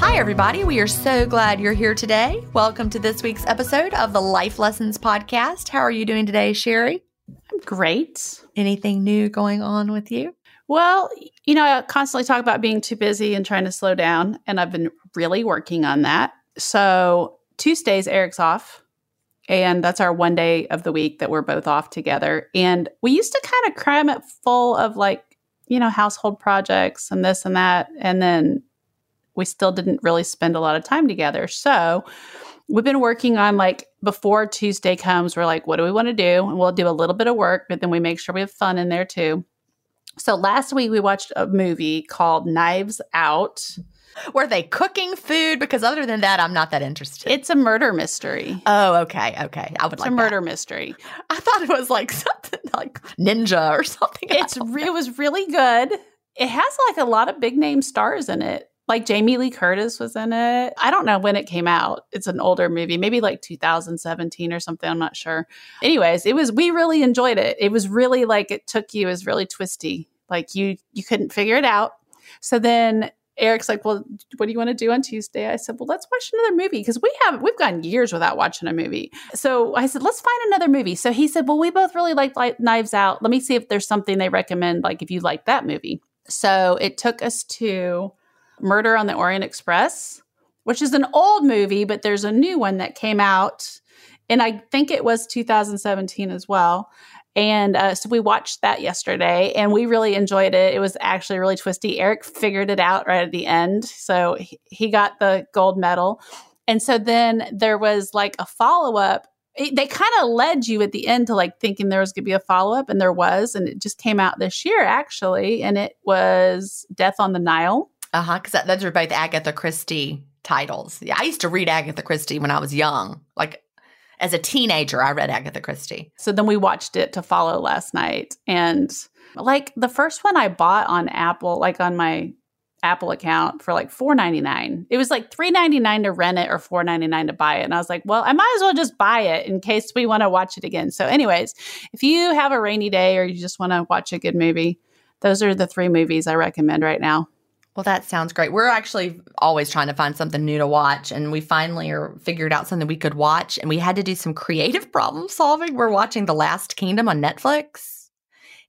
Hi, everybody. We are so glad you're here today. Welcome to this week's episode of the Life Lessons Podcast. How are you doing today, Sherry? I'm great. Anything new going on with you? Well, you know, I constantly talk about being too busy and trying to slow down, and I've been really working on that. So, Tuesdays, Eric's off, and that's our one day of the week that we're both off together. And we used to kind of cram it full of like, you know, household projects and this and that. And then we still didn't really spend a lot of time together. So we've been working on like before Tuesday comes, we're like, what do we want to do? And we'll do a little bit of work, but then we make sure we have fun in there too. So last week we watched a movie called Knives Out. Were they cooking food? Because other than that, I'm not that interested. It's a murder mystery. oh, okay, okay. I would It's like a that. murder mystery. I thought it was like something like ninja or something. It's it was really good. It has like a lot of big name stars in it. Like Jamie Lee Curtis was in it. I don't know when it came out. It's an older movie, maybe like 2017 or something. I'm not sure. Anyways, it was we really enjoyed it. It was really like it took you. It was really twisty. Like you you couldn't figure it out. So then Eric's like, "Well, what do you want to do on Tuesday?" I said, "Well, let's watch another movie because we have we've gone years without watching a movie." So I said, "Let's find another movie." So he said, "Well, we both really like, like Knives Out. Let me see if there's something they recommend, like if you like that movie." So it took us to Murder on the Orient Express, which is an old movie, but there's a new one that came out, and I think it was 2017 as well. And uh, so we watched that yesterday and we really enjoyed it. It was actually really twisty. Eric figured it out right at the end. So he, he got the gold medal. And so then there was like a follow up. They kind of led you at the end to like thinking there was going to be a follow up, and there was. And it just came out this year actually. And it was Death on the Nile. Uh huh. Because those are both Agatha Christie titles. Yeah, I used to read Agatha Christie when I was young. Like as a teenager, I read Agatha Christie. So then we watched it to follow last night. And like the first one I bought on Apple, like on my Apple account for like four ninety nine. It was like three ninety nine to rent it or four ninety nine to buy it. And I was like, well, I might as well just buy it in case we want to watch it again. So, anyways, if you have a rainy day or you just want to watch a good movie, those are the three movies I recommend right now. Well, that sounds great. We're actually always trying to find something new to watch, and we finally are figured out something we could watch, and we had to do some creative problem solving. We're watching The Last Kingdom on Netflix.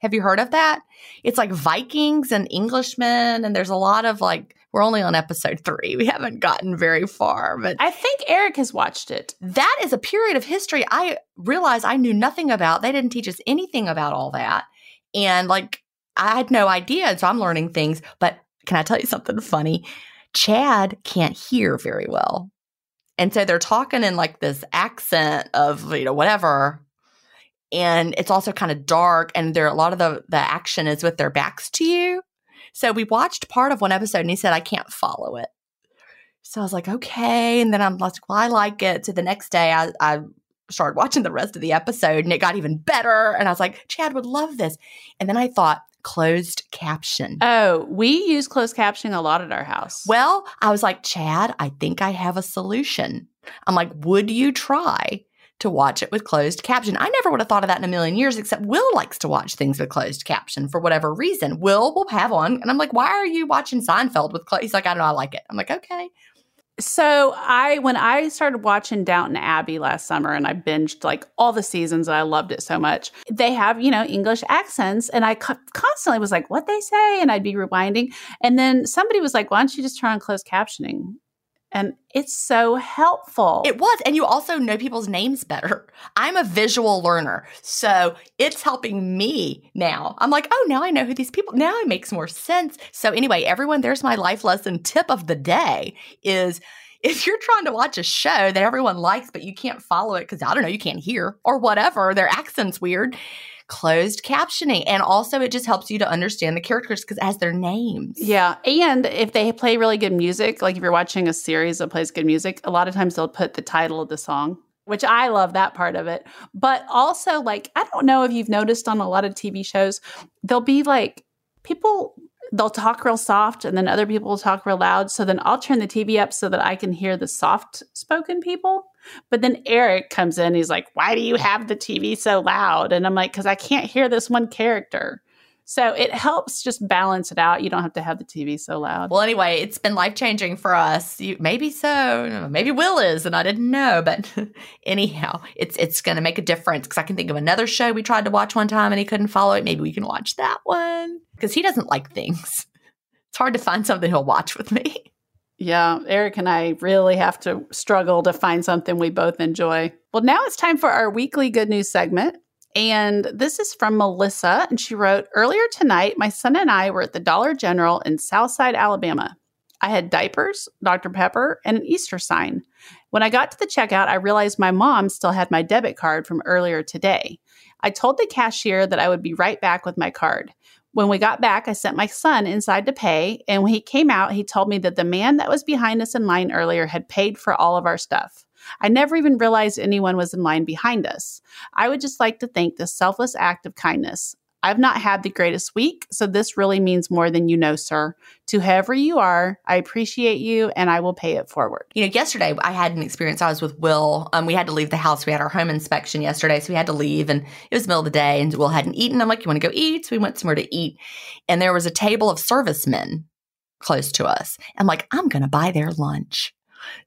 Have you heard of that? It's like Vikings and Englishmen, and there's a lot of like. We're only on episode three. We haven't gotten very far, but I think Eric has watched it. that is a period of history I realized I knew nothing about. They didn't teach us anything about all that. And like, I had no idea. So I'm learning things. But can I tell you something funny? Chad can't hear very well. And so they're talking in like this accent of, you know, whatever. And it's also kind of dark. And there, a lot of the, the action is with their backs to you. So we watched part of one episode and he said, I can't follow it. So I was like, okay. And then I'm like, well, I like it. So the next day I, I started watching the rest of the episode and it got even better. And I was like, Chad would love this. And then I thought, closed caption. Oh, we use closed captioning a lot at our house. Well, I was like, Chad, I think I have a solution. I'm like, would you try to watch it with closed caption? I never would have thought of that in a million years, except Will likes to watch things with closed caption for whatever reason. Will will have one. And I'm like, why are you watching Seinfeld with closed? He's like, I don't know, I like it. I'm like, okay. So I when I started watching Downton Abbey last summer and I binged like all the seasons and I loved it so much. They have, you know, English accents and I co- constantly was like what they say and I'd be rewinding and then somebody was like why don't you just turn on closed captioning? And it's so helpful. It was. And you also know people's names better. I'm a visual learner. So it's helping me now. I'm like, oh, now I know who these people now it makes more sense. So anyway, everyone, there's my life lesson tip of the day is if you're trying to watch a show that everyone likes, but you can't follow it because I don't know, you can't hear or whatever, their accent's weird, closed captioning. And also, it just helps you to understand the characters because has their names. Yeah. And if they play really good music, like if you're watching a series that plays good music, a lot of times they'll put the title of the song. Which I love that part of it. But also, like, I don't know if you've noticed on a lot of TV shows, there'll be like people they'll talk real soft and then other people will talk real loud. So then I'll turn the TV up so that I can hear the soft spoken people. But then Eric comes in, he's like, Why do you have the TV so loud? And I'm like, Because I can't hear this one character. So it helps just balance it out. You don't have to have the TV so loud. Well, anyway, it's been life changing for us. You, maybe so. Maybe Will is, and I didn't know. But anyhow, it's it's going to make a difference because I can think of another show we tried to watch one time and he couldn't follow it. Maybe we can watch that one because he doesn't like things. It's hard to find something he'll watch with me. Yeah, Eric and I really have to struggle to find something we both enjoy. Well, now it's time for our weekly good news segment. And this is from Melissa. And she wrote Earlier tonight, my son and I were at the Dollar General in Southside, Alabama. I had diapers, Dr. Pepper, and an Easter sign. When I got to the checkout, I realized my mom still had my debit card from earlier today. I told the cashier that I would be right back with my card. When we got back, I sent my son inside to pay, and when he came out, he told me that the man that was behind us in line earlier had paid for all of our stuff. I never even realized anyone was in line behind us. I would just like to thank this selfless act of kindness. I've not had the greatest week, so this really means more than you know, sir. To whoever you are, I appreciate you and I will pay it forward. You know, yesterday I had an experience. I was with Will. Um, we had to leave the house. We had our home inspection yesterday, so we had to leave, and it was the middle of the day, and Will hadn't eaten. I'm like, You want to go eat? So we went somewhere to eat, and there was a table of servicemen close to us. I'm like, I'm going to buy their lunch.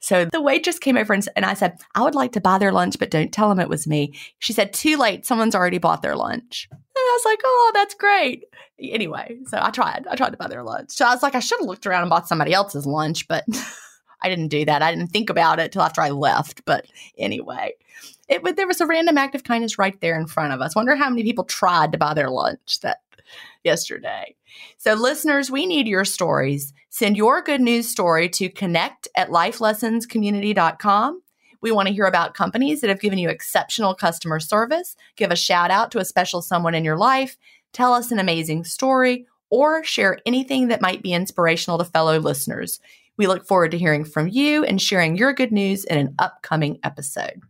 So the waitress came over and, and I said, I would like to buy their lunch, but don't tell them it was me. She said, Too late. Someone's already bought their lunch. And I was like, Oh, that's great. Anyway, so I tried. I tried to buy their lunch. So I was like, I should have looked around and bought somebody else's lunch, but I didn't do that. I didn't think about it till after I left. But anyway, it there was a random act of kindness right there in front of us. Wonder how many people tried to buy their lunch that yesterday. So, listeners, we need your stories. Send your good news story to connect at lifelessonscommunity.com. We want to hear about companies that have given you exceptional customer service. Give a shout out to a special someone in your life. Tell us an amazing story or share anything that might be inspirational to fellow listeners. We look forward to hearing from you and sharing your good news in an upcoming episode.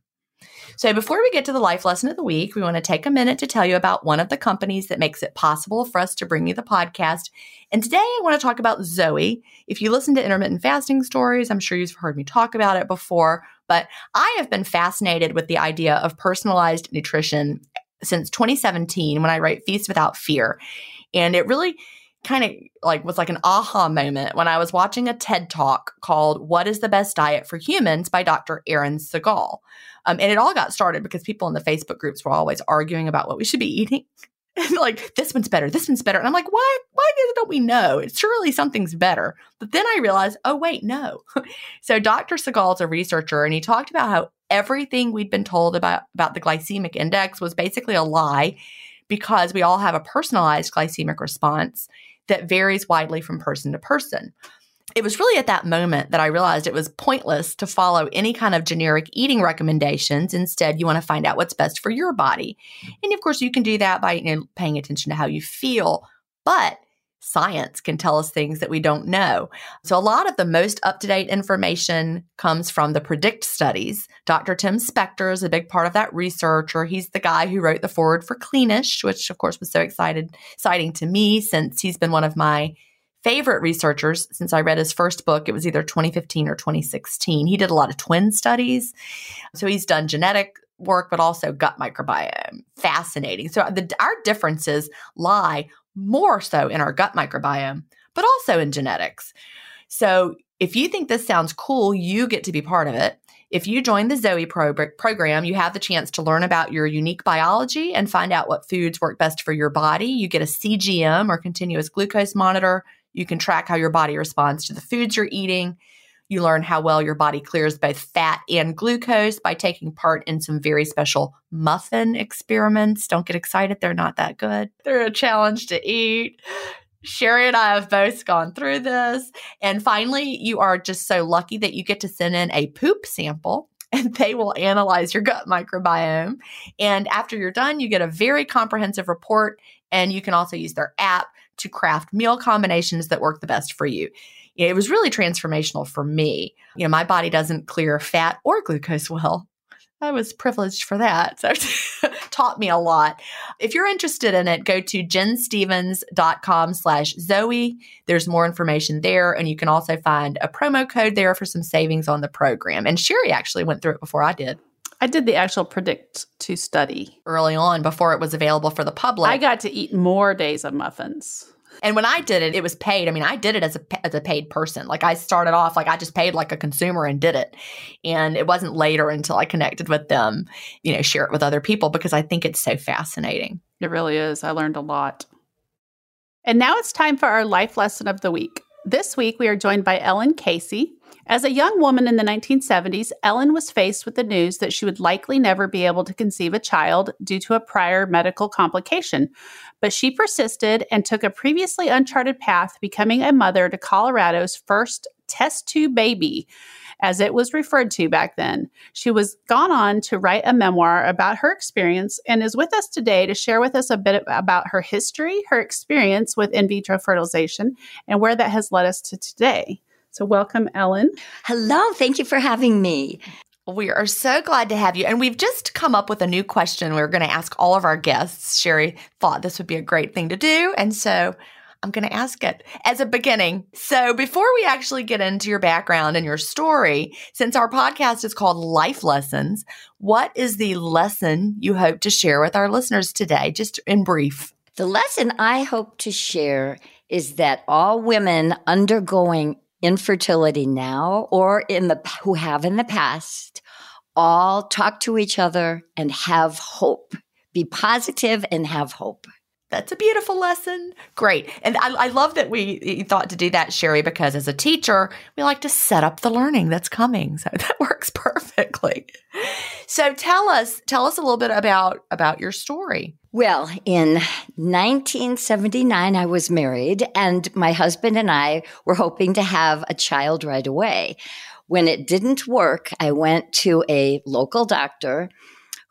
So, before we get to the life lesson of the week, we want to take a minute to tell you about one of the companies that makes it possible for us to bring you the podcast. And today I want to talk about Zoe. If you listen to intermittent fasting stories, I'm sure you've heard me talk about it before, but I have been fascinated with the idea of personalized nutrition since 2017 when I write Feast Without Fear. And it really kind of like was like an aha moment when I was watching a TED talk called What is the Best Diet for Humans by Dr. Eran Segal. Um, and it all got started because people in the Facebook groups were always arguing about what we should be eating. And like this one's better, this one's better. And I'm like, why why don't we know? It's surely something's better. But then I realized, oh wait, no. so Dr. Segal's a researcher and he talked about how everything we'd been told about about the glycemic index was basically a lie because we all have a personalized glycemic response that varies widely from person to person it was really at that moment that I realized it was pointless to follow any kind of generic eating recommendations. Instead, you want to find out what's best for your body. And of course, you can do that by you know, paying attention to how you feel. But science can tell us things that we don't know. So, a lot of the most up to date information comes from the PREDICT studies. Dr. Tim Spector is a big part of that research, or he's the guy who wrote the foreword for Cleanish, which, of course, was so excited, exciting to me since he's been one of my favorite researchers since I read his first book. It was either 2015 or 2016. He did a lot of twin studies. So he's done genetic work, but also gut microbiome. Fascinating. So the, our differences lie more so in our gut microbiome, but also in genetics. So if you think this sounds cool, you get to be part of it. If you join the Zoe pro- program, you have the chance to learn about your unique biology and find out what foods work best for your body. You get a CGM or continuous glucose monitor. You can track how your body responds to the foods you're eating. You learn how well your body clears both fat and glucose by taking part in some very special muffin experiments. Don't get excited, they're not that good. They're a challenge to eat. Sherry and I have both gone through this. And finally, you are just so lucky that you get to send in a poop sample and they will analyze your gut microbiome. And after you're done, you get a very comprehensive report. And you can also use their app to craft meal combinations that work the best for you it was really transformational for me. You know, my body doesn't clear fat or glucose well. I was privileged for that. So taught me a lot. If you're interested in it, go to ginstephens.com slash Zoe. There's more information there. And you can also find a promo code there for some savings on the program. And Sherry actually went through it before I did. I did the actual predict to study early on before it was available for the public. I got to eat more days of muffins. And when I did it, it was paid. I mean, I did it as a as a paid person. Like I started off like I just paid like a consumer and did it. And it wasn't later until I connected with them, you know, share it with other people because I think it's so fascinating. It really is. I learned a lot. And now it's time for our life lesson of the week. This week we are joined by Ellen Casey. As a young woman in the 1970s, Ellen was faced with the news that she would likely never be able to conceive a child due to a prior medical complication. But she persisted and took a previously uncharted path, becoming a mother to Colorado's first test tube baby, as it was referred to back then. She was gone on to write a memoir about her experience and is with us today to share with us a bit about her history, her experience with in vitro fertilization, and where that has led us to today. So, welcome, Ellen. Hello. Thank you for having me. We are so glad to have you. And we've just come up with a new question we we're going to ask all of our guests. Sherry thought this would be a great thing to do. And so I'm going to ask it as a beginning. So, before we actually get into your background and your story, since our podcast is called Life Lessons, what is the lesson you hope to share with our listeners today, just in brief? The lesson I hope to share is that all women undergoing infertility now or in the who have in the past all talk to each other and have hope. Be positive and have hope. That's a beautiful lesson. Great. And I, I, love that we thought to do that, Sherry, because as a teacher, we like to set up the learning that's coming. So that works perfectly. So tell us, tell us a little bit about, about your story. Well, in 1979, I was married and my husband and I were hoping to have a child right away. When it didn't work, I went to a local doctor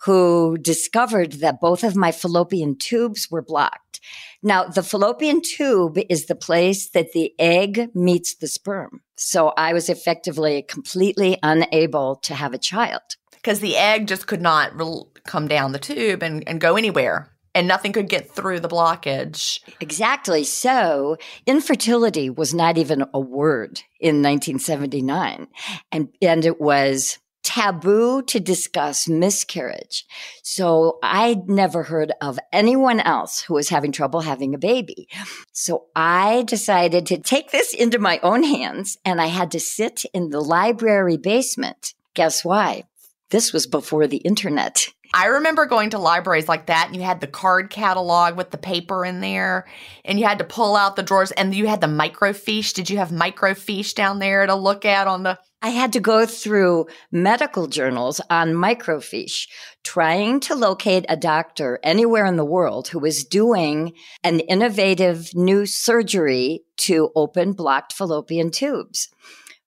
who discovered that both of my fallopian tubes were blocked. Now, the fallopian tube is the place that the egg meets the sperm. So I was effectively completely unable to have a child. Because the egg just could not re- come down the tube and, and go anywhere and nothing could get through the blockage. Exactly. So infertility was not even a word in 1979. And, and it was taboo to discuss miscarriage. So I'd never heard of anyone else who was having trouble having a baby. So I decided to take this into my own hands and I had to sit in the library basement. Guess why? This was before the internet. I remember going to libraries like that and you had the card catalog with the paper in there and you had to pull out the drawers and you had the microfiche. Did you have microfiche down there to look at on the I had to go through medical journals on microfiche, trying to locate a doctor anywhere in the world who was doing an innovative new surgery to open blocked fallopian tubes.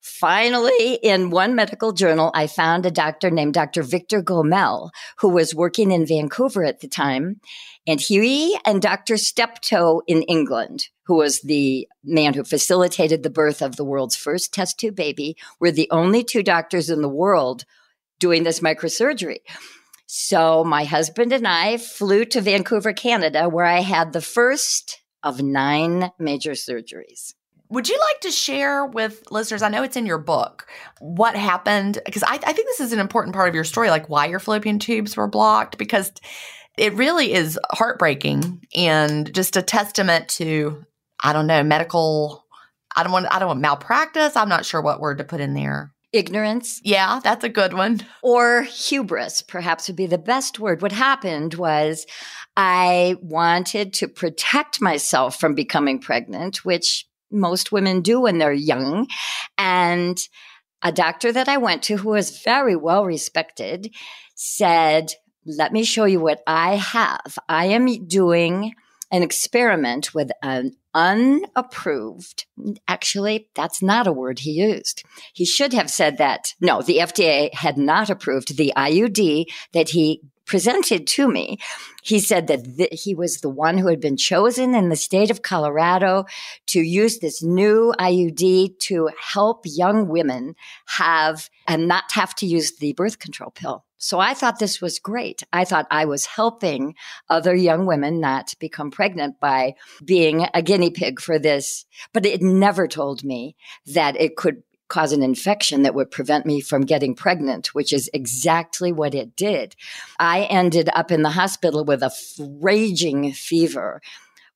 Finally, in one medical journal, I found a doctor named Dr. Victor Gomel, who was working in Vancouver at the time. And he and Dr. Steptoe in England, who was the man who facilitated the birth of the world's first test tube baby, were the only two doctors in the world doing this microsurgery. So my husband and I flew to Vancouver, Canada, where I had the first of nine major surgeries. Would you like to share with listeners? I know it's in your book what happened because I, I, think this is an important part of your story, like why your fallopian tubes were blocked, because it really is heartbreaking and just a testament to I don't know medical. I don't want I don't want malpractice. I'm not sure what word to put in there. Ignorance. Yeah, that's a good one. Or hubris, perhaps would be the best word. What happened was I wanted to protect myself from becoming pregnant, which most women do when they're young. And a doctor that I went to who was very well respected said, let me show you what I have. I am doing an experiment with an unapproved. Actually, that's not a word he used. He should have said that. No, the FDA had not approved the IUD that he presented to me. He said that th- he was the one who had been chosen in the state of Colorado to use this new IUD to help young women have and not have to use the birth control pill. So I thought this was great. I thought I was helping other young women not become pregnant by being a guinea pig for this. But it never told me that it could cause an infection that would prevent me from getting pregnant, which is exactly what it did. I ended up in the hospital with a raging fever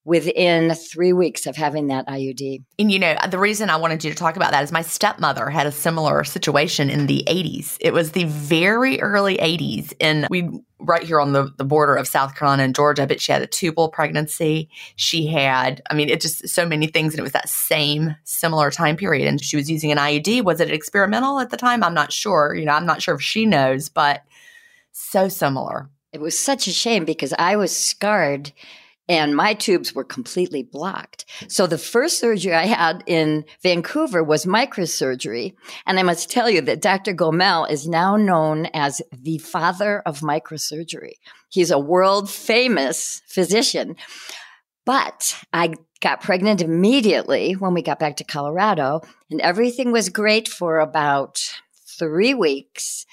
within three weeks of having that IUD. And you know, the reason I wanted you to talk about that is my stepmother had a similar situation in the 80s. It was the very early 80s, and we right here on the, the border of South Carolina and Georgia, but she had a tubal pregnancy. She had, I mean, it just so many things, and it was that same similar time period. And she was using an IUD. Was it experimental at the time? I'm not sure. You know, I'm not sure if she knows, but so similar. It was such a shame because I was scarred and my tubes were completely blocked. So the first surgery I had in Vancouver was microsurgery. And I must tell you that Dr. Gomel is now known as the father of microsurgery. He's a world famous physician. But I got pregnant immediately when we got back to Colorado and everything was great for about three weeks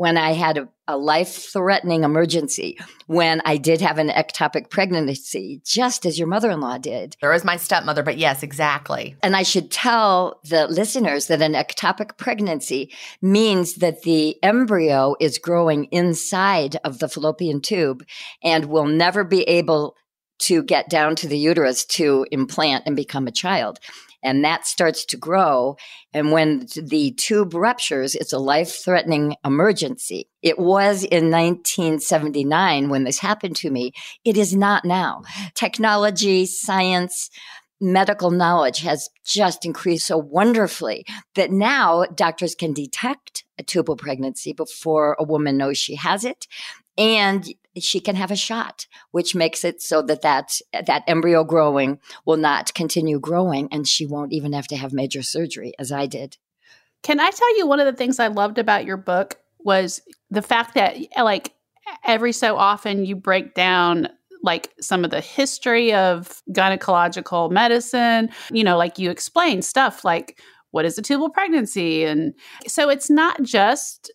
when I had a, a life threatening emergency, when I did have an ectopic pregnancy, just as your mother in law did. There was my stepmother, but yes, exactly. And I should tell the listeners that an ectopic pregnancy means that the embryo is growing inside of the fallopian tube and will never be able to get down to the uterus to implant and become a child and that starts to grow. And when the tube ruptures, it's a life threatening emergency. It was in 1979 when this happened to me. It is not now. Technology, science, medical knowledge has just increased so wonderfully that now doctors can detect a tubal pregnancy before a woman knows she has it. And she can have a shot, which makes it so that that, that embryo growing will not continue growing and she won't even have to have major surgery as I did. Can I tell you one of the things I loved about your book was the fact that like every so often you break down like some of the history of gynecological medicine, you know, like you explain stuff like what is a tubal pregnancy and so it's not just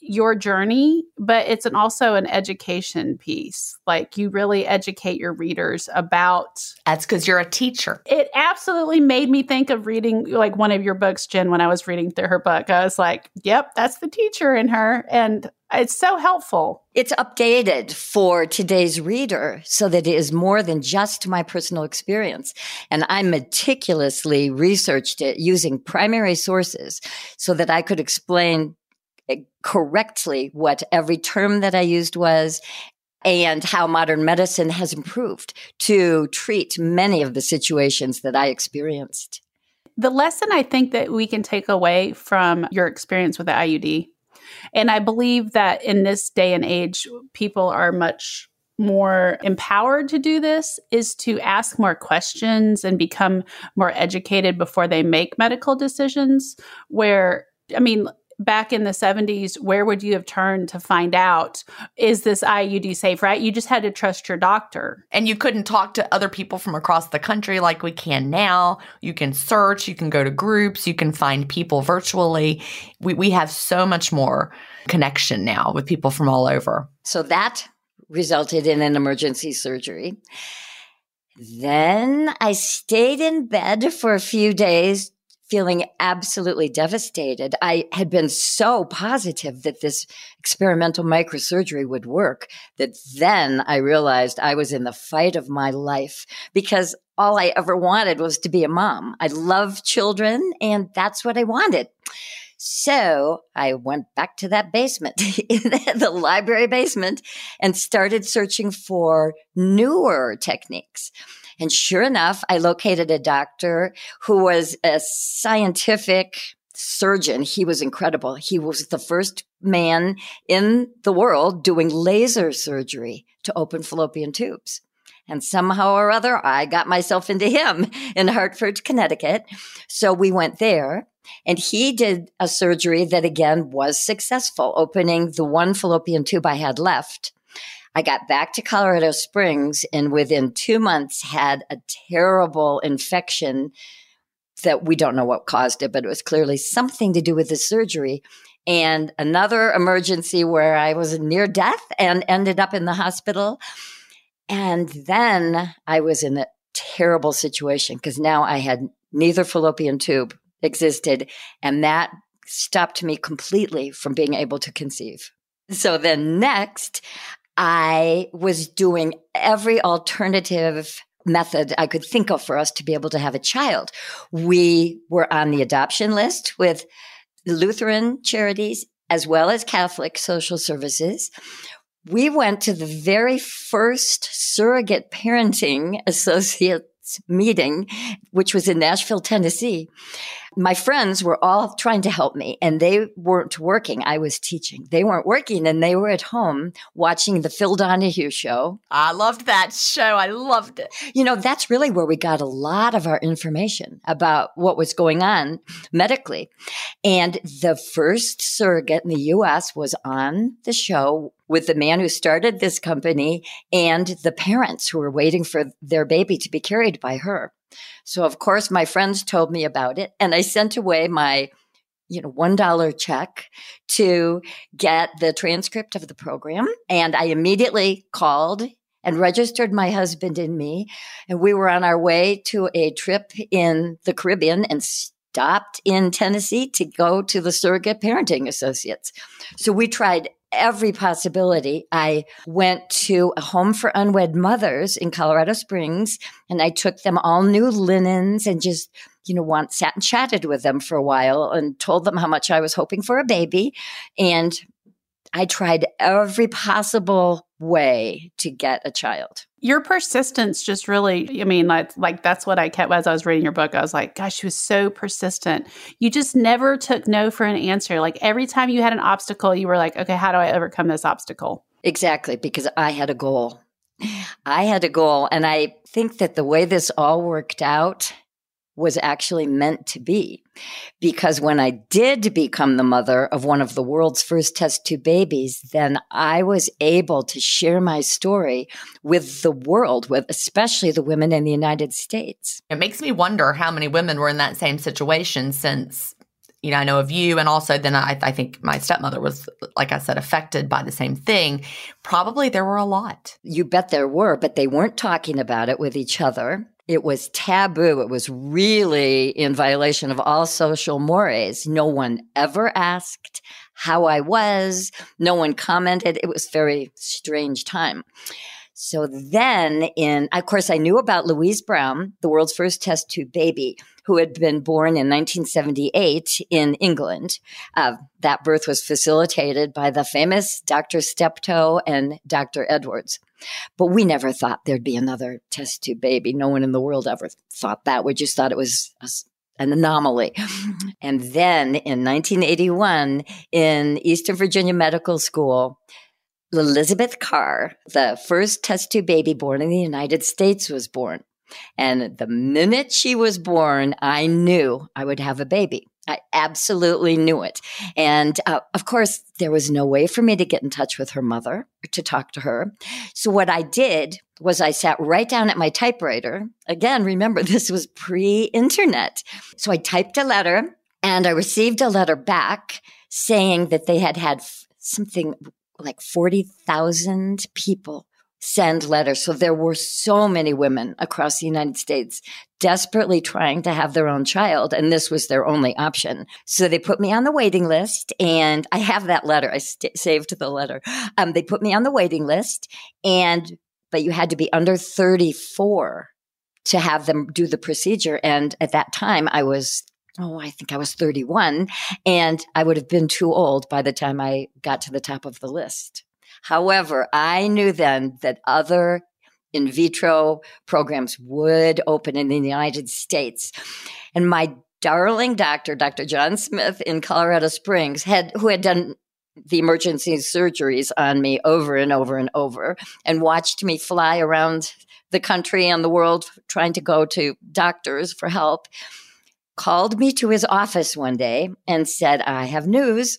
your journey, but it's an, also an education piece. Like you really educate your readers about. That's because you're a teacher. It absolutely made me think of reading like one of your books, Gin, when I was reading through her book. I was like, yep, that's the teacher in her. And it's so helpful. It's updated for today's reader so that it is more than just my personal experience. And I meticulously researched it using primary sources so that I could explain correctly what every term that I used was and how modern medicine has improved to treat many of the situations that I experienced. The lesson I think that we can take away from your experience with the IUD, and I believe that in this day and age, people are much more empowered to do this, is to ask more questions and become more educated before they make medical decisions. Where, I mean, back in the 70s, where would you have turned to find out is this IUD safe, right? You just had to trust your doctor. And you couldn't talk to other people from across the country like we can now. You can search, you can go to groups, you can find people virtually. We, we have so much more connection now with people from all over. So that resulted in an emergency surgery. Then I stayed in bed for a few days feeling absolutely devastated. I had been so positive that this experimental microsurgery would work that then I realized I was in the fight of my life because all I ever wanted was to be a mom. I love children and that's what I wanted. So I went back to that basement, the library basement, and started searching for newer techniques. And sure enough, I located a doctor who was a scientific surgeon. He was incredible. He was the first man in the world doing laser surgery to open fallopian tubes. And somehow or other, I got myself into him in Hartford, Connecticut. So we went there and he did a surgery that again was successful, opening the one fallopian tube I had left. I got back to Colorado Springs and within two months had a terrible infection that we don't know what caused it, but it was clearly something to do with the surgery. And another emergency where I was near death and ended up in the hospital. And then I was in a terrible situation because now I had neither fallopian tube existed, and that stopped me completely from being able to conceive. So then next, I was doing every alternative method I could think of for us to be able to have a child. We were on the adoption list with Lutheran charities as well as Catholic social services. We went to the very first surrogate parenting associates meeting, which was in Nashville, Tennessee my friends were all trying to help me and they weren't working. I was teaching. They weren't working and they were at home watching the Phil Donahue show. I loved that show. I loved it. You know, that's really where we got a lot of our information about what was going on medically. And the first surrogate in the US was on the show with the man who started this company and the parents who were waiting for their baby to be carried by her. So of course my friends told me about it and I sent away my you know, $1 check to get the transcript of the program. And I immediately called and registered my husband and me. And we were on our way to a trip in the Caribbean and stopped in Tennessee to go to the Surrogate Parenting Associates. So we tried every possibility. I went to a home for unwed mothers in Colorado Springs and I took them all new linens and just, you know, want, sat and chatted with them for a while and told them how much I was hoping for a baby. And I tried every possible way to get a child. Your persistence just really, I mean, like, like that's what I kept as I was reading your book. I was like, gosh, she was so persistent. You just never took no for an answer. Like every time you had an obstacle, you were like, okay, how do I overcome this obstacle? Exactly, because I had a goal. I had a goal. And I think that the way this all worked out was actually meant to be. Because when I did become the mother of one of the world's first test tube babies, then I was able to share my story with the world, with especially the women in the United States. It makes me wonder how many women were in that same situation since you know, I know of you, and also then I, I, think my stepmother was, like I said, affected by the same thing. Probably there were a lot. You bet there were, but they weren't talking about it with each other. It was taboo. It was really in violation of all social mores. No one ever asked how I was. No one commented. It was very strange time. So then in, of course, I knew about Louise Brown, the world's first test tube baby, who had been born in 1978 in England. Uh, that birth was facilitated by the famous Dr. Steptoe and Dr. Edwards. But we never thought there'd be another test tube baby. No one in the world ever thought that. We just thought it was a, an anomaly. And then in 1981, in Eastern Virginia Medical School, Elizabeth Carr, the first test tube baby born in the United States, was born. And the minute she was born, I knew I would have a baby. I absolutely knew it. And uh, of course, there was no way for me to get in touch with her mother to talk to her. So what I did was I sat right down at my typewriter. Again, remember, this was pre internet. So I typed a letter and I received a letter back saying that they had had something like 40,000 people send letters. So there were so many women across the United States desperately trying to have their own child. And this was their only option. So they put me on the waiting list and I have that letter. I st- saved the letter. Um, they put me on the waiting list and, but you had to be under 34 to have them do the procedure. And at that time I was oh, I think I was 31, and I would have been too old by the time I got to the top of the list. However, I knew then that other in vitro programs would open in the United States. And my darling doctor, Dr. John Smith in Colorado Springs, had who had done the emergency surgeries on me over and over and over and watched me fly around the country and the world trying to go to doctors for help called me to his office one day and said, I have news.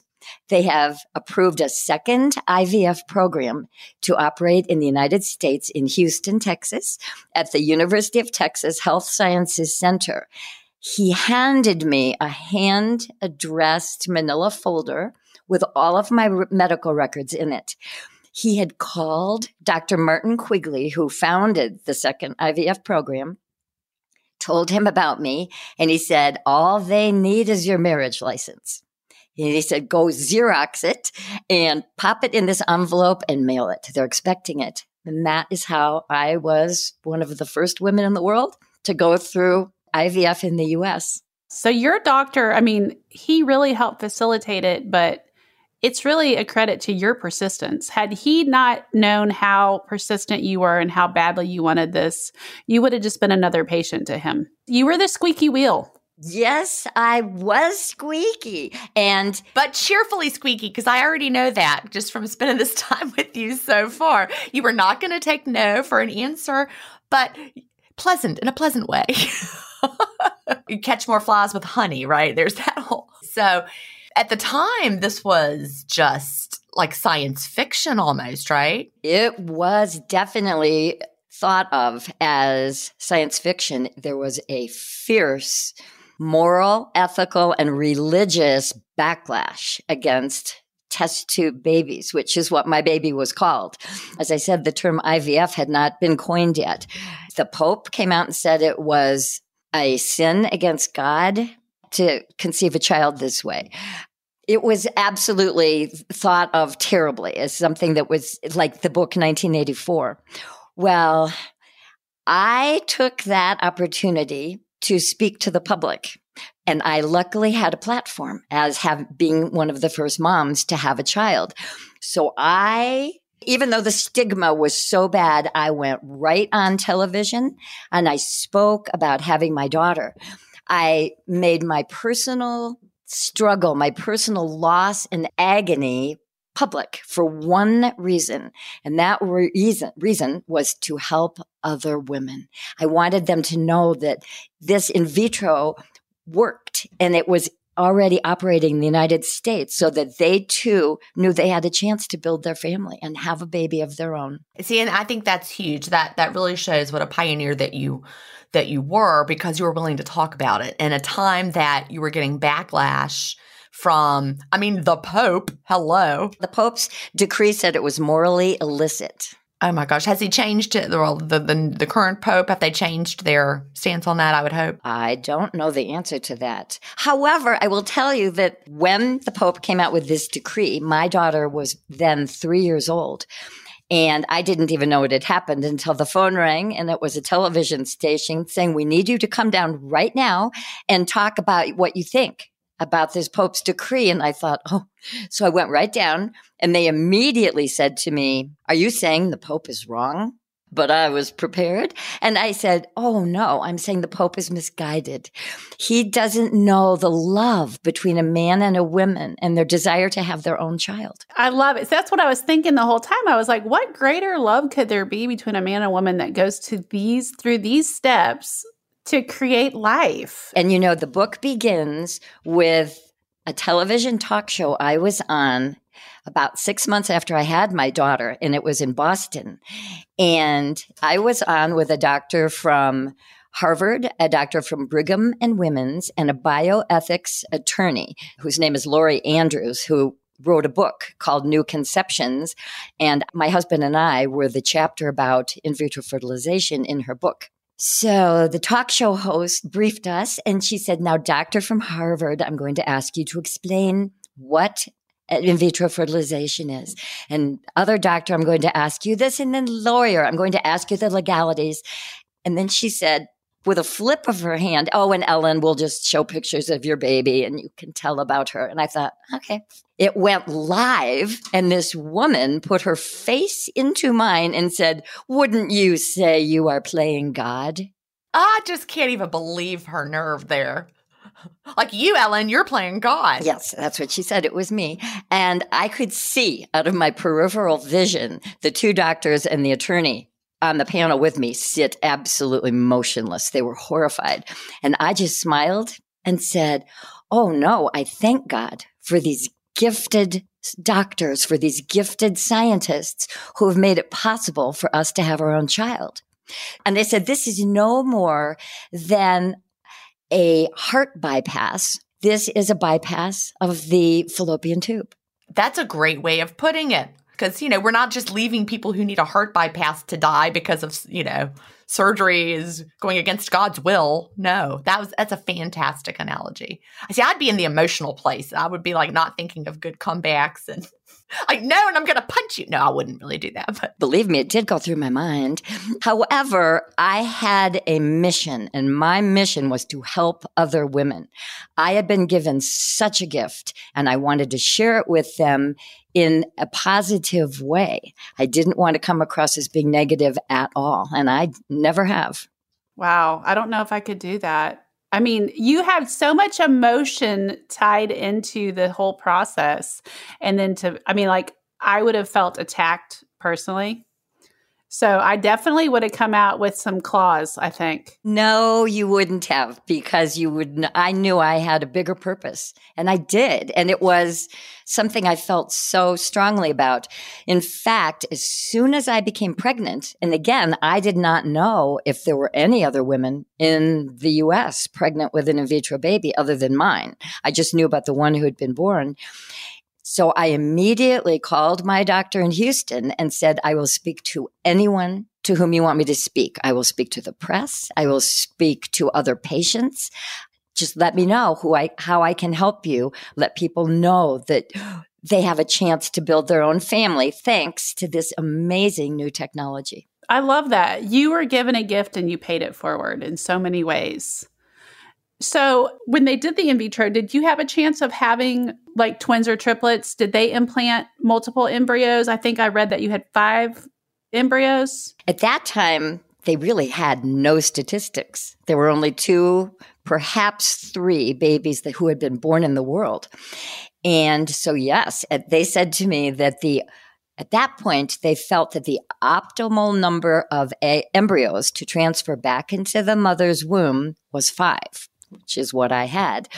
They have approved a second IVF program to operate in the United States in Houston, Texas, at the University of Texas Health Sciences Center. He handed me a hand addressed manila folder with all of my medical records in it. He had called Dr. Martin Quigley, who founded the second IVF program, told him about me, and he said, All they need is your marriage license. And he said, Go Xerox it and pop it in this envelope and mail it. They're expecting it. And that is how I was one of the first women in the world to go through IVF in the US. So, your doctor, I mean, he really helped facilitate it, but it's really a credit to your persistence. Had he not known how persistent you were and how badly you wanted this, you would have just been another patient to him. You were the squeaky wheel. Yes, I was squeaky and but cheerfully squeaky because I already know that just from spending this time with you so far. You were not going to take no for an answer, but pleasant in a pleasant way. you catch more flies with honey, right? There's that whole. So, at the time, this was just like science fiction almost, right? It was definitely thought of as science fiction. There was a fierce moral, ethical, and religious backlash against test tube babies, which is what my baby was called. As I said, the term IVF had not been coined yet. The Pope came out and said it was a sin against God to conceive a child this way it was absolutely thought of terribly as something that was like the book 1984. Well, I took that opportunity to speak to the public. And I luckily had a platform as have being one of the first moms to have a child. So I even though the stigma was so bad, I went right on television and I spoke about having my daughter. I made my personal struggle, my personal loss and agony public for one reason. And that reason, reason was to help other women. I wanted them to know that this in vitro worked and it was already operating in the United States so that they too knew they had a chance to build their family and have a baby of their own. See, and I think that's huge. That that really shows what a pioneer that you that you were because you were willing to talk about it in a time that you were getting backlash from, I mean, the Pope. Hello. The Pope's decree said it was morally illicit. Oh my gosh, has he changed it? Well, the, the the current pope have they changed their stance on that? I would hope. I don't know the answer to that. However, I will tell you that when the pope came out with this decree, my daughter was then three years old, and I didn't even know it had happened until the phone rang and it was a television station saying, we need you to come down right now and talk about what you think about this Pope's decree. And I thought, oh, so I went right down and they immediately said to me, are you saying the Pope is wrong? but I was prepared. And I said, Oh no, I'm saying the Pope is misguided. He doesn't know the love between a man and a woman and their desire to have their own child. I love it. That's what I was thinking the whole time. I was like, what greater love could there be between a man and a woman that goes to these through these steps to create life? And you know, the book begins with a television talk show I was on about six months after I had my daughter, and it was in Boston. And I was on with a doctor from Harvard, a doctor from Brigham and Women's, and a bioethics attorney whose name is Lori Andrews, who wrote a book called New Conceptions. And my husband and I were the chapter about in vitro fertilization in her book. So the talk show host briefed us and she said, Now, doctor from Harvard, I'm going to ask you to explain what in vitro fertilization is. And other doctor, I'm going to ask you this. And then lawyer, I'm going to ask you the legalities. And then she said, with a flip of her hand, oh, and Ellen will just show pictures of your baby and you can tell about her. And I thought, okay. It went live and this woman put her face into mine and said, wouldn't you say you are playing God? I just can't even believe her nerve there. Like you, Ellen, you're playing God. Yes, that's what she said. It was me. And I could see out of my peripheral vision the two doctors and the attorney on the panel with me sit absolutely motionless. They were horrified. And I just smiled and said, Oh no, I thank God for these gifted doctors, for these gifted scientists who have made it possible for us to have our own child. And they said, this is no more than a heart bypass. This is a bypass of the fallopian tube. That's a great way of putting it. Because, you know, we're not just leaving people who need a heart bypass to die because of, you know, surgery is going against God's will. No, that was that's a fantastic analogy. I see I'd be in the emotional place. I would be like not thinking of good comebacks and like no, and I'm gonna punch you. No, I wouldn't really do that. But believe me, it did go through my mind. However, I had a mission, and my mission was to help other women. I had been given such a gift, and I wanted to share it with them in a positive way. I didn't want to come across as being negative at all, and I never have. Wow, I don't know if I could do that. I mean, you have so much emotion tied into the whole process. And then to, I mean, like, I would have felt attacked personally. So I definitely would have come out with some claws, I think. No, you wouldn't have because you would, I knew I had a bigger purpose and I did. And it was something I felt so strongly about. In fact, as soon as I became pregnant, and again, I did not know if there were any other women in the US pregnant with an in vitro baby other than mine. I just knew about the one who had been born. So I immediately called my doctor in Houston and said, I will speak to anyone to whom you want me to speak. I will speak to the press. I will speak to other patients. Just let me know who I, how I can help you. Let people know that they have a chance to build their own family thanks to this amazing new technology. I love that. You were given a gift and you paid it forward in so many ways. So, when they did the in vitro, did you have a chance of having like twins or triplets? Did they implant multiple embryos? I think I read that you had five embryos. At that time, they really had no statistics. There were only two, perhaps three babies that, who had been born in the world. And so, yes, they said to me that the at that point, they felt that the optimal number of a- embryos to transfer back into the mother's womb was five which is what I had.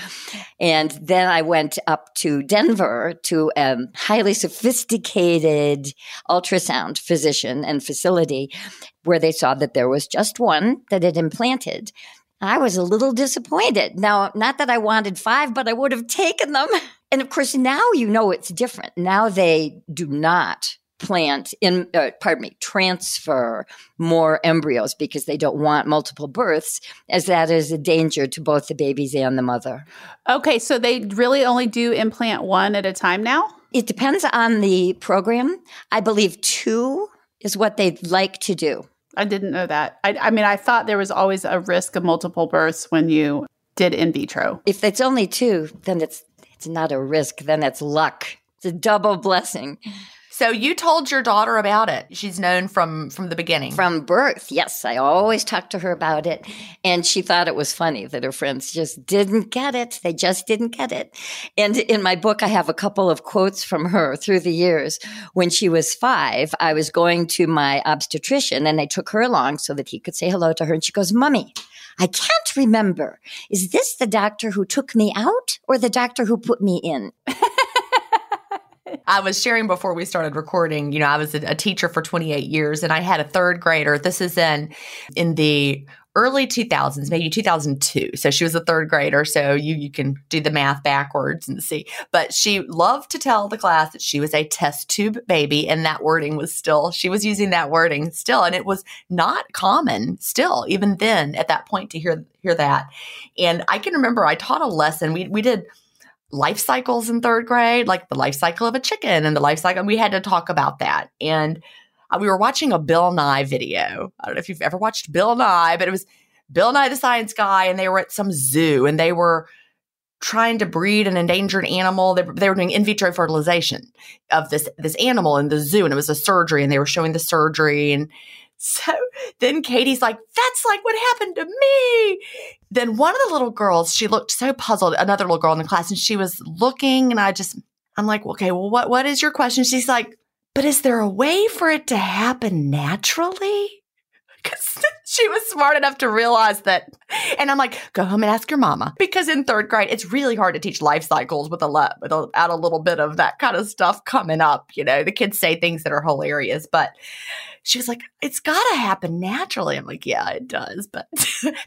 And then I went up to Denver to a highly sophisticated ultrasound physician and facility where they saw that there was just one that had implanted. I was a little disappointed. Now, not that I wanted five, but I would have taken them. And of course, now you know it's different. Now they do not plant in uh, pardon me transfer more embryos because they don't want multiple births as that is a danger to both the babies and the mother. Okay so they really only do implant one at a time now? It depends on the program. I believe two is what they'd like to do. I didn't know that. I, I mean i thought there was always a risk of multiple births when you did in vitro. If it's only two then it's it's not a risk then it's luck. It's a double blessing so you told your daughter about it. She's known from from the beginning. From birth. Yes, I always talked to her about it and she thought it was funny that her friends just didn't get it. They just didn't get it. And in my book I have a couple of quotes from her through the years. When she was 5, I was going to my obstetrician and I took her along so that he could say hello to her and she goes, "Mummy, I can't remember. Is this the doctor who took me out or the doctor who put me in?" I was sharing before we started recording, you know, I was a, teacher for 28 years and I had a third grader. This is in in the early 2000s, maybe 2002. So she was a third grader, so you you can do the math backwards and see. But she loved to tell the class that she was a test tube baby and that wording was still she was using that wording still and it was not common still even then at that point to hear hear that. And I can remember I taught a lesson. We we did life cycles in third grade, like the life cycle of a chicken and the life cycle. And we had to talk about that. And uh, we were watching a Bill Nye video. I don't know if you've ever watched Bill Nye, but it was Bill Nye the Science Guy, and they were at some zoo and they were trying to breed an endangered animal. They, they were doing in vitro fertilization of this this animal in the zoo, and it was a surgery, and they were showing the surgery and So then Katie's like, that's like what happened to me. Then one of the little girls, she looked so puzzled, another little girl in the class, and she was looking, and I just, I'm like, okay, well, what, what is your question? She's like, but is there a way for it to happen naturally? Because she was smart enough to realize that. And I'm like, go home and ask your mama. Because in third grade, it's really hard to teach life cycles with a lot, without a little bit of that kind of stuff coming up. You know, the kids say things that are hilarious, but she was like, it's got to happen naturally. I'm like, yeah, it does. But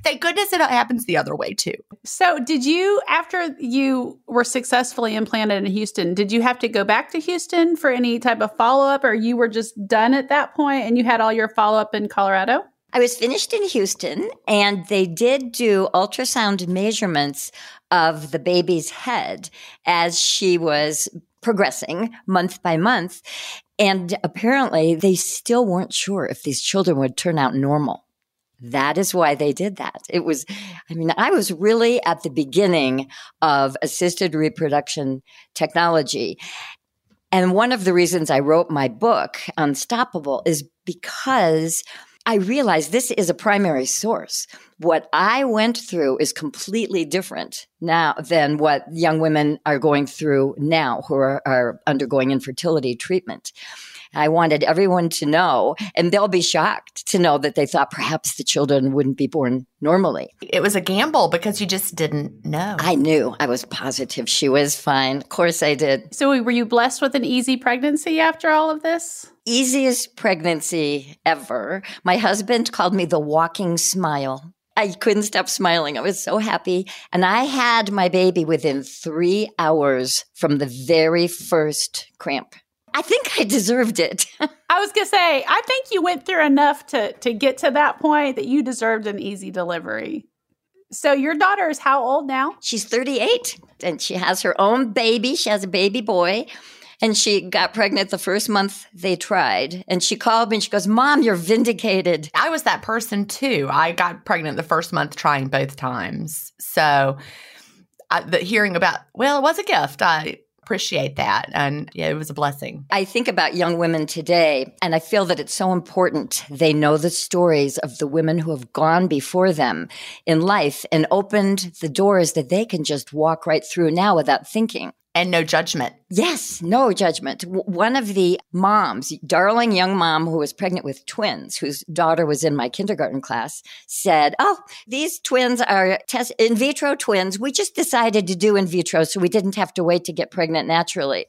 thank goodness it happens the other way too. So, did you, after you were successfully implanted in Houston, did you have to go back to Houston for any type of follow up, or you were just done at that point and you had all your follow up in Colorado? I was finished in Houston and they did do ultrasound measurements of the baby's head as she was progressing month by month. And apparently they still weren't sure if these children would turn out normal. That is why they did that. It was, I mean, I was really at the beginning of assisted reproduction technology. And one of the reasons I wrote my book, Unstoppable, is because I realized this is a primary source. What I went through is completely different now than what young women are going through now who are, are undergoing infertility treatment. I wanted everyone to know, and they'll be shocked to know that they thought perhaps the children wouldn't be born normally. It was a gamble because you just didn't know. I knew. I was positive she was fine. Of course I did. So, were you blessed with an easy pregnancy after all of this? Easiest pregnancy ever. My husband called me the walking smile. I couldn't stop smiling. I was so happy. And I had my baby within three hours from the very first cramp. I think I deserved it. I was gonna say, I think you went through enough to to get to that point that you deserved an easy delivery. So your daughter is how old now? She's 38 and she has her own baby. She has a baby boy. And she got pregnant the first month they tried. And she called me and she goes, Mom, you're vindicated. I was that person too. I got pregnant the first month trying both times. So I, the, hearing about, well, it was a gift. I appreciate that. And yeah, it was a blessing. I think about young women today, and I feel that it's so important they know the stories of the women who have gone before them in life and opened the doors that they can just walk right through now without thinking and no judgment. Yes, no judgment. One of the moms, darling young mom who was pregnant with twins, whose daughter was in my kindergarten class, said, "Oh, these twins are test in vitro twins. We just decided to do in vitro so we didn't have to wait to get pregnant naturally."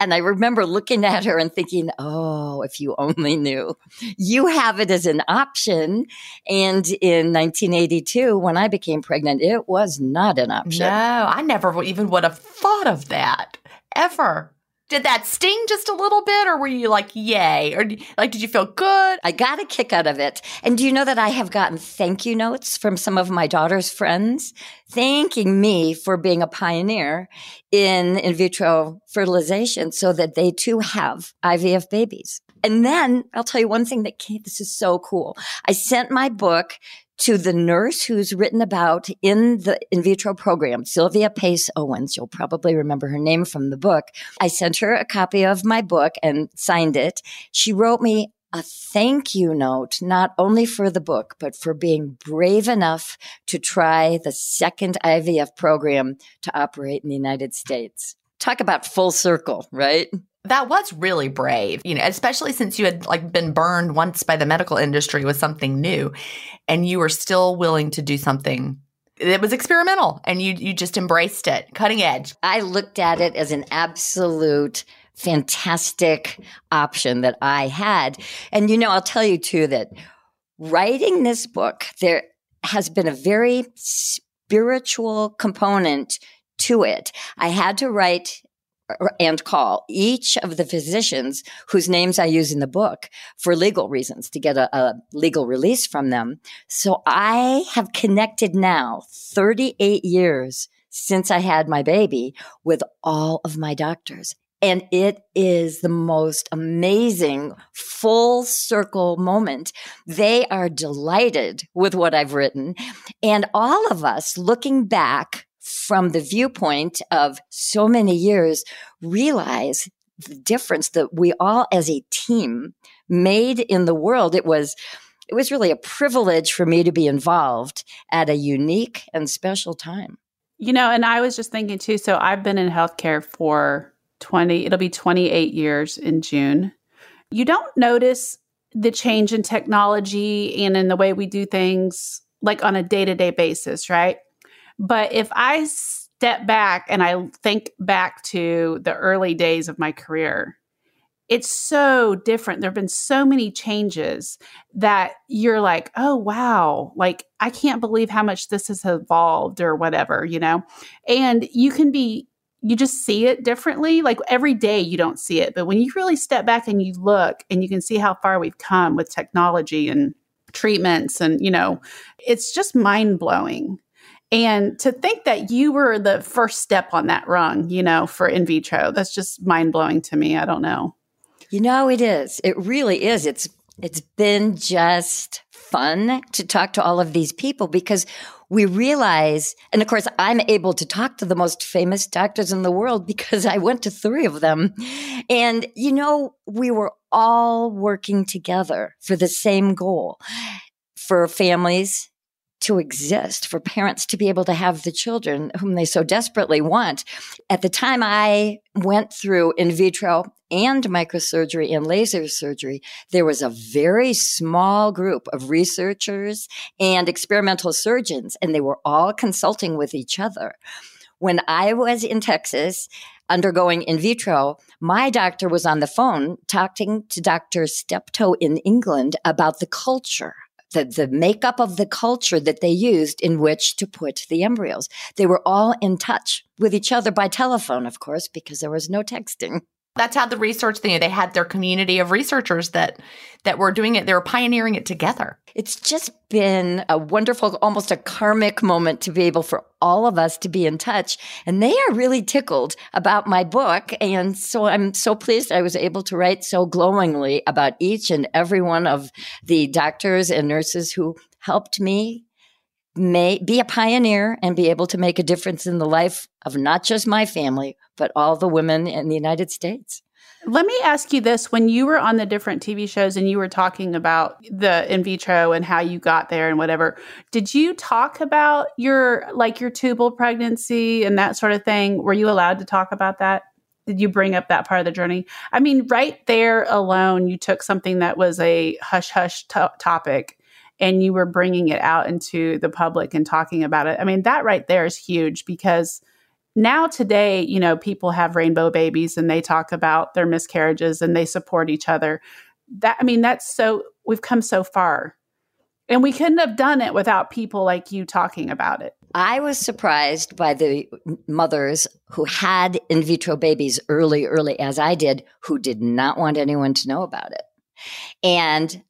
And I remember looking at her and thinking, oh, if you only knew. You have it as an option. And in 1982, when I became pregnant, it was not an option. No, I never even would have thought of that ever. Did that sting just a little bit, or were you like, yay? Or like, did you feel good? I got a kick out of it. And do you know that I have gotten thank you notes from some of my daughter's friends thanking me for being a pioneer in in vitro fertilization so that they too have IVF babies. And then I'll tell you one thing that came, this is so cool. I sent my book to the nurse who's written about in the in vitro program, Sylvia Pace Owens. You'll probably remember her name from the book. I sent her a copy of my book and signed it. She wrote me a thank you note, not only for the book, but for being brave enough to try the second IVF program to operate in the United States. Talk about full circle, right? That was really brave, you know, especially since you had like been burned once by the medical industry with something new and you were still willing to do something it was experimental and you you just embraced it, cutting edge. I looked at it as an absolute fantastic option that I had. And you know, I'll tell you too that writing this book there has been a very spiritual component to it. I had to write and call each of the physicians whose names I use in the book for legal reasons to get a, a, legal release from them. So I have connected now 38 years since I had my baby with all of my doctors. And it is the most amazing full circle moment. They are delighted with what I've written. And all of us looking back from the viewpoint of so many years realize the difference that we all as a team made in the world. It was, it was really a privilege for me to be involved at a unique and special time. You know, and I was just thinking too. So I've been in healthcare for 20, it'll be 28 years in June. You don't notice the change in technology and in the way we do things like on a day to day basis, right? But if I step back and I think back to the early days of my career, it's so different. There have been so many changes that you're like, oh, wow, like I can't believe how much this has evolved or whatever, you know? And you can be, you just see it differently. Like every day you don't see it. But when you really step back and you look and you can see how far we've come with technology and treatments and, you know, it's just mind blowing. And to think that you were the first step on that rung, you know, for in vitro, that's just mind blowing to me. I don't know. You know, it is. It really is. It's it's been just fun to talk to all of these people because we realize, and of course, I'm able to talk to the most famous doctors in the world because I went to three of them. And, you know, we were all working together for the same goal for families to exist, for parents to be able to have the children whom they so desperately want. At the time I went through in vitro and microsurgery and laser surgery, there was a very small group of researchers and experimental surgeons, and they were all consulting with each other. When I was in Texas, undergoing in vitro, my doctor was on the phone talking to Dr. Steptoe in England about the culture the, the makeup of the culture that they used in which to put the embryos. They were all in touch with each other by telephone, of course, because there was no texting. That's how the research thing. They had their community of researchers that that were doing it. They were pioneering it together. It's just been a wonderful, almost a karmic moment to be able for all of us to be in touch. And they are really tickled about my book. And so I'm so pleased I was able to write so glowingly about each and every one of the doctors and nurses who helped me may be a pioneer and be able to make a difference in the life of not just my family, but all the women in the United States. Let me ask you this when you were on the different TV shows and you were talking about the in vitro and how you got there and whatever, did you talk about your like your tubal pregnancy and that sort of thing? Were you allowed to talk about that? Did you bring up that part of the journey? I mean, right there alone, you took something that was a hush hush topic and you were bringing it out into the public and talking about it. I mean, that right there is huge because now today, you know, people have rainbow babies and they talk about their miscarriages and they support each other. That I mean, that's so we've come so far. And we couldn't have done it without people like you talking about it. I was surprised by the mothers who had in vitro babies early, early as I did, who did not want anyone to know about it. And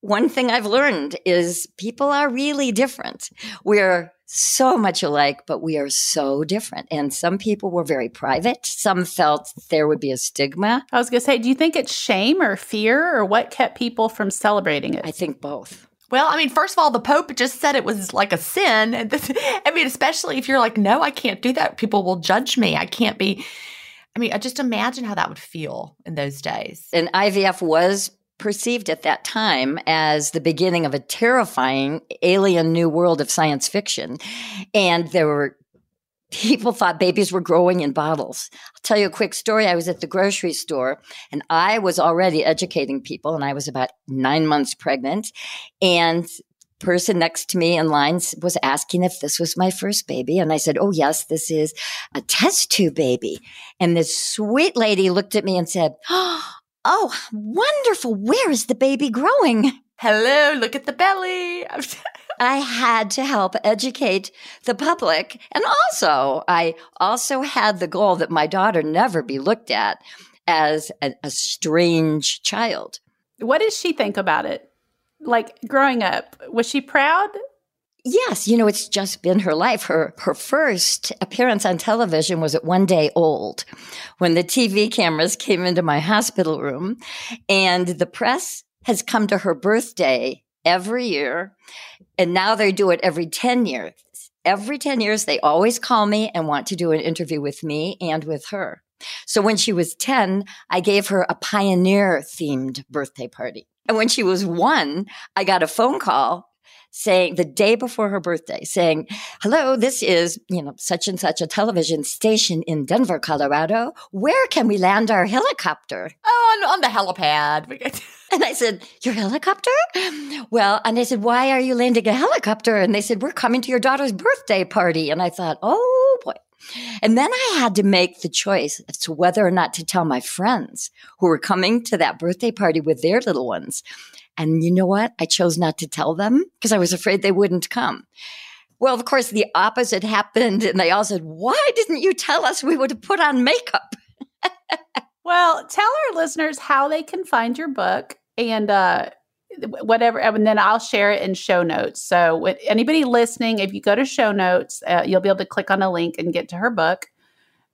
one thing I've learned is people are really different. We're so much alike, but we are so different. And some people were very private. Some felt there would be a stigma. I was going to say, do you think it's shame or fear or what kept people from celebrating it? I think both. Well, I mean, first of all, the Pope just said it was like a sin. I mean, especially if you're like, no, I can't do that. People will judge me. I can't be. I mean, I just imagine how that would feel in those days. And IVF was perceived at that time as the beginning of a terrifying alien new world of science fiction. And there were people thought babies were growing in bottles. I'll tell you a quick story. I was at the grocery store and I was already educating people and I was about nine months pregnant. And person next to me in line was asking if this was my first baby. And I said, Oh, yes, this is a test tube baby. And this sweet lady looked at me and said, Oh, Oh, wonderful. Where is the baby growing? Hello, look at the belly. I had to help educate the public. And also, I also had the goal that my daughter never be looked at as a, a strange child. What did she think about it? Like growing up, was she proud? Yes, you know, it's just been her life. Her her first appearance on television was at one day old when the TV cameras came into my hospital room and the press has come to her birthday every year and now they do it every 10 years. Every 10 years they always call me and want to do an interview with me and with her. So when she was 10, I gave her a pioneer themed birthday party. And when she was one, I got a phone call saying the day before her birthday saying, hello, this is, you know, such and such a television station in Denver, Colorado. Where can we land our helicopter? Oh, on, on the helipad. And I said, Your helicopter? Well, and I said, Why are you landing a helicopter? And they said, We're coming to your daughter's birthday party. And I thought, Oh boy. And then I had to make the choice as to whether or not to tell my friends who were coming to that birthday party with their little ones. And you know what? I chose not to tell them because I was afraid they wouldn't come. Well, of course, the opposite happened. And they all said, Why didn't you tell us we would have put on makeup? well, tell our listeners how they can find your book and uh, whatever, and then I'll share it in show notes. So, with anybody listening, if you go to show notes, uh, you'll be able to click on a link and get to her book.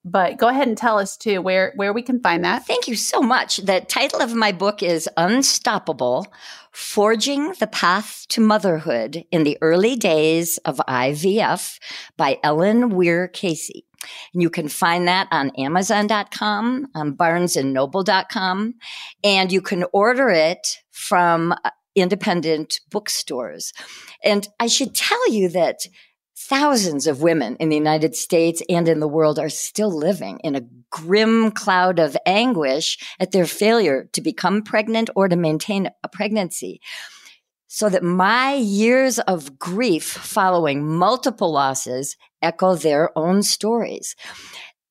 But go ahead and tell us too where where we can find that. Thank you so much. The title of my book is Unstoppable: Forging the Path to Motherhood in the Early Days of IVF by Ellen Weir Casey. And you can find that on Amazon.com, on BarnesandNoble.com, and you can order it from uh, independent bookstores. And I should tell you that thousands of women in the United States and in the world are still living in a grim cloud of anguish at their failure to become pregnant or to maintain a pregnancy so that my years of grief following multiple losses echo their own stories.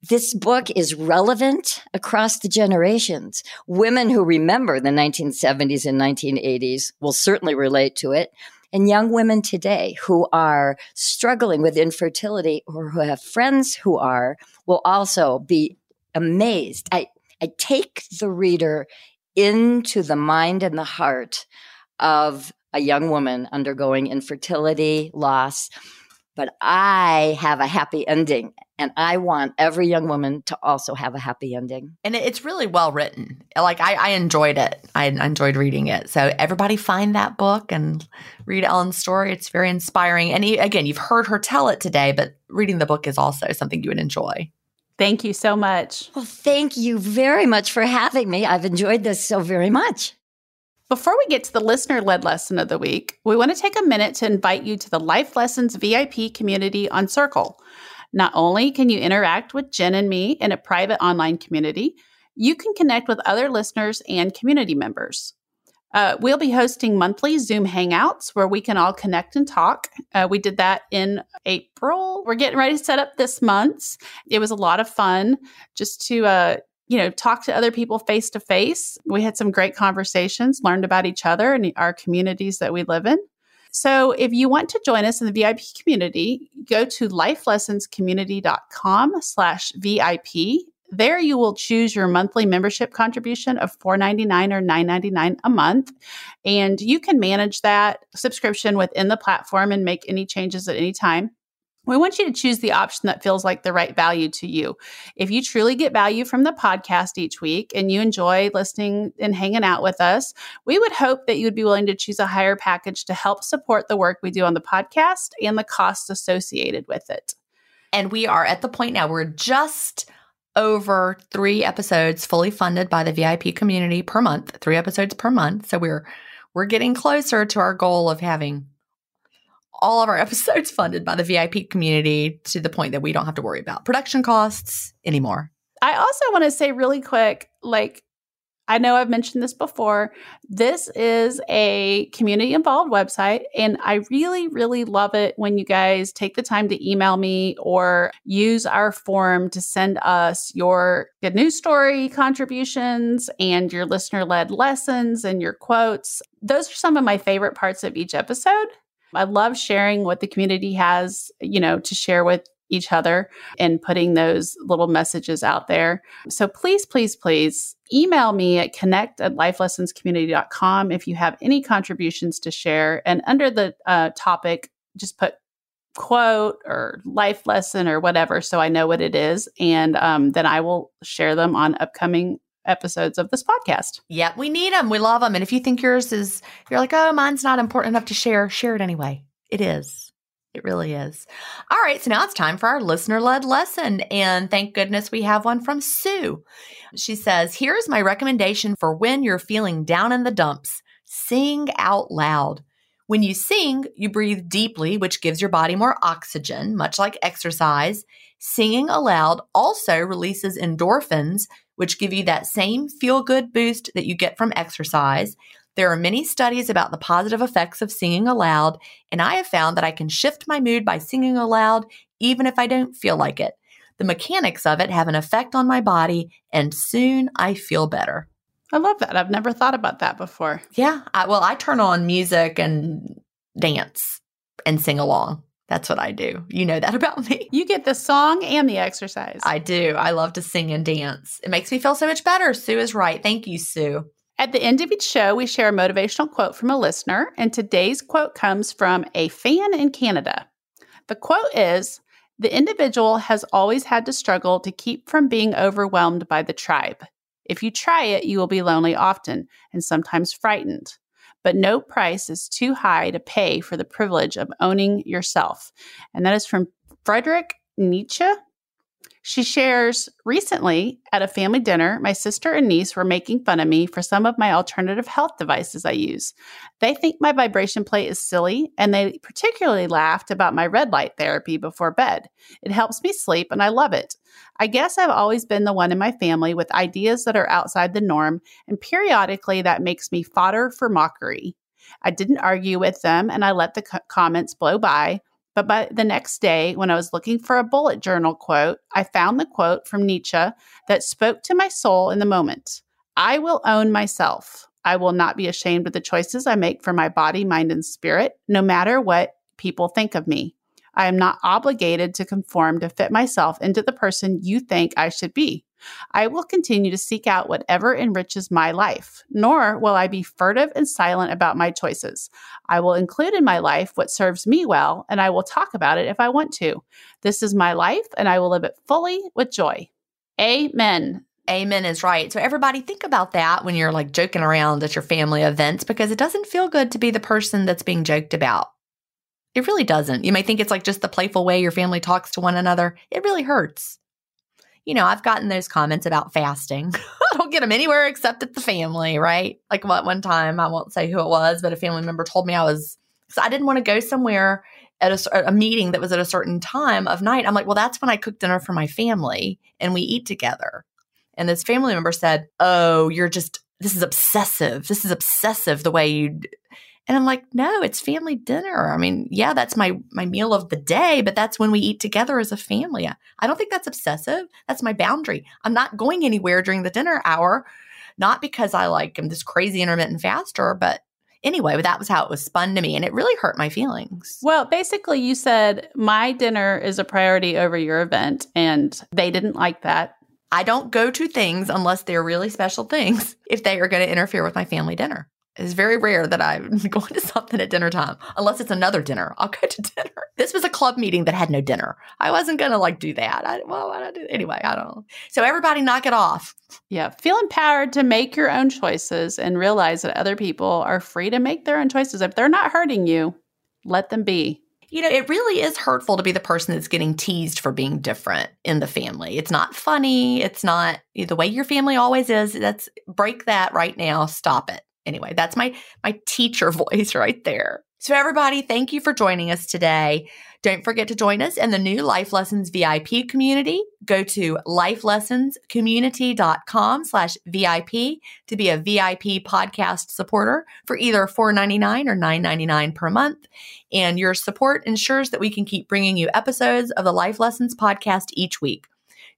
This book is relevant across the generations. Women who remember the 1970s and 1980s will certainly relate to it. And young women today who are struggling with infertility or who have friends who are will also be amazed. I, I take the reader into the mind and the heart of a young woman undergoing infertility, loss. But I have a happy ending, and I want every young woman to also have a happy ending. And it's really well written. Like I, I enjoyed it. I enjoyed reading it. So everybody find that book and read Ellen's story. It's very inspiring. And again, you've heard her tell it today, but reading the book is also something you would enjoy. Thank you so much. Well, thank you very much for having me. I've enjoyed this so very much. Before we get to the listener led lesson of the week, we want to take a minute to invite you to the Life Lessons VIP community on Circle. Not only can you interact with Gin and me in a private online community, you can connect with other listeners and community members. Uh, we'll be hosting monthly Zoom hangouts where we can all connect and talk. Uh, we did that in April. We're getting ready to set up this month. It was a lot of fun just to uh, you know, talk to other people face to face. We had some great conversations, learned about each other and our communities that we live in. So if you want to join us in the VIP community, go to lifelessonscommunity.com slash VIP. There you will choose your monthly membership contribution of $4.99 or $9.99 a month. And you can manage that subscription within the platform and make any changes at any time. We want you to choose the option that feels like the right value to you. If you truly get value from the podcast each week and you enjoy listening and hanging out with us, we would hope that you would be willing to choose a higher package to help support the work we do on the podcast and the costs associated with it. And we are at the point now, we're just over three episodes fully funded by the VIP community per month, three episodes per month. So we're we're getting closer to our goal of having all of our episodes funded by the VIP community to the point that we don't have to worry about production costs anymore. I also want to say really quick like, I know I've mentioned this before. This is a community involved website, and I really, really love it when you guys take the time to email me or use our form to send us your good news story contributions and your listener led lessons and your quotes. Those are some of my favorite parts of each episode. I love sharing what the community has, you know, to share with each other and putting those little messages out there. So please, please, please email me at connect at lifelessonscommunity.com if you have any contributions to share. And under the uh, topic, just put quote or life lesson or whatever so I know what it is. And um, then I will share them on upcoming episodes of this podcast. Yeah, we need them. We love them. And if you think yours is, you're like, oh, mine's not important enough to share, share it anyway. It is. It really is. All right, so now it's time for our listener led lesson. And thank goodness we have one from Sue. She says, Here's my recommendation for when you're feeling down in the dumps sing out loud. When you sing, you breathe deeply, which gives your body more oxygen, much like exercise. Singing aloud also releases endorphins, which give you that same feel good boost that you get from exercise. There are many studies about the positive effects of singing aloud, and I have found that I can shift my mood by singing aloud even if I don't feel like it. The mechanics of it have an effect on my body, and soon I feel better. I love that. I've never thought about that before. Yeah. I, well, I turn on music and dance and sing along. That's what I do. You know that about me. You get the song and the exercise. I do. I love to sing and dance. It makes me feel so much better. Sue is right. Thank you, Sue. At the end of each show, we share a motivational quote from a listener, and today's quote comes from a fan in Canada. The quote is The individual has always had to struggle to keep from being overwhelmed by the tribe. If you try it, you will be lonely often and sometimes frightened. But no price is too high to pay for the privilege of owning yourself. And that is from Frederick Nietzsche. She shares recently at a family dinner, my sister and niece were making fun of me for some of my alternative health devices I use. They think my vibration plate is silly, and they particularly laughed about my red light therapy before bed. It helps me sleep, and I love it. I guess I've always been the one in my family with ideas that are outside the norm, and periodically that makes me fodder for mockery. I didn't argue with them, and I let the co- comments blow by. But by the next day, when I was looking for a bullet journal quote, I found the quote from Nietzsche that spoke to my soul in the moment I will own myself. I will not be ashamed of the choices I make for my body, mind, and spirit, no matter what people think of me. I am not obligated to conform to fit myself into the person you think I should be. I will continue to seek out whatever enriches my life, nor will I be furtive and silent about my choices. I will include in my life what serves me well, and I will talk about it if I want to. This is my life, and I will live it fully with joy. Amen. Amen is right. So, everybody, think about that when you're like joking around at your family events because it doesn't feel good to be the person that's being joked about. It really doesn't. You may think it's like just the playful way your family talks to one another. It really hurts you know, I've gotten those comments about fasting. I don't get them anywhere except at the family, right? Like what one time, I won't say who it was, but a family member told me I was, because I didn't want to go somewhere at a, a, meeting that was at a certain time of night. I'm like, well, that's when I cook dinner for my family and we eat together. And this family member said, oh, you're just, this is obsessive. This is obsessive the way you and I'm like, no, it's family dinner. I mean, yeah, that's my my meal of the day, but that's when we eat together as a family. I don't think that's obsessive. That's my boundary. I'm not going anywhere during the dinner hour, not because I like am this crazy intermittent faster, but anyway, that was how it was spun to me and it really hurt my feelings. Well, basically you said my dinner is a priority over your event and they didn't like that. I don't go to things unless they're really special things if they are going to interfere with my family dinner. It's very rare that I'm going to something at dinner time, unless it's another dinner. I'll go to dinner. This was a club meeting that had no dinner. I wasn't going to like do that. I, well, why do Anyway, I don't know. So everybody knock it off. Yeah. Feel empowered to make your own choices and realize that other people are free to make their own choices. If they're not hurting you, let them be. You know, it really is hurtful to be the person that's getting teased for being different in the family. It's not funny. It's not the way your family always is. That's break that right now. Stop it anyway, that's my my teacher voice right there. So everybody, thank you for joining us today. Don't forget to join us in the new Life Lessons VIP community. Go to lifelessonscommunity.com slash VIP to be a VIP podcast supporter for either $4.99 or $9.99 per month. And your support ensures that we can keep bringing you episodes of the Life Lessons podcast each week.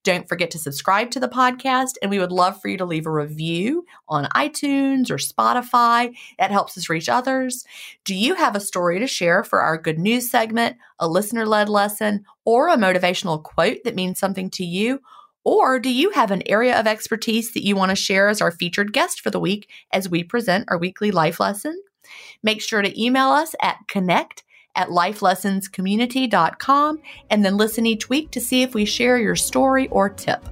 Don't forget to subscribe to the podcast, and we would love for you to leave a review on iTunes or Spotify. That helps us reach others. Do you have a story to share for our good news segment, a listener led lesson, or a motivational quote that means something to you? Or do you have an area of expertise that you want to share as our featured guest for the week as we present our weekly life lesson? Make sure to email us at connect at lifelessonscommunity.com and then listen each week to see if we share your story or tip.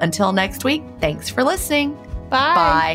Until next week, thanks for listening. Bye. Bye.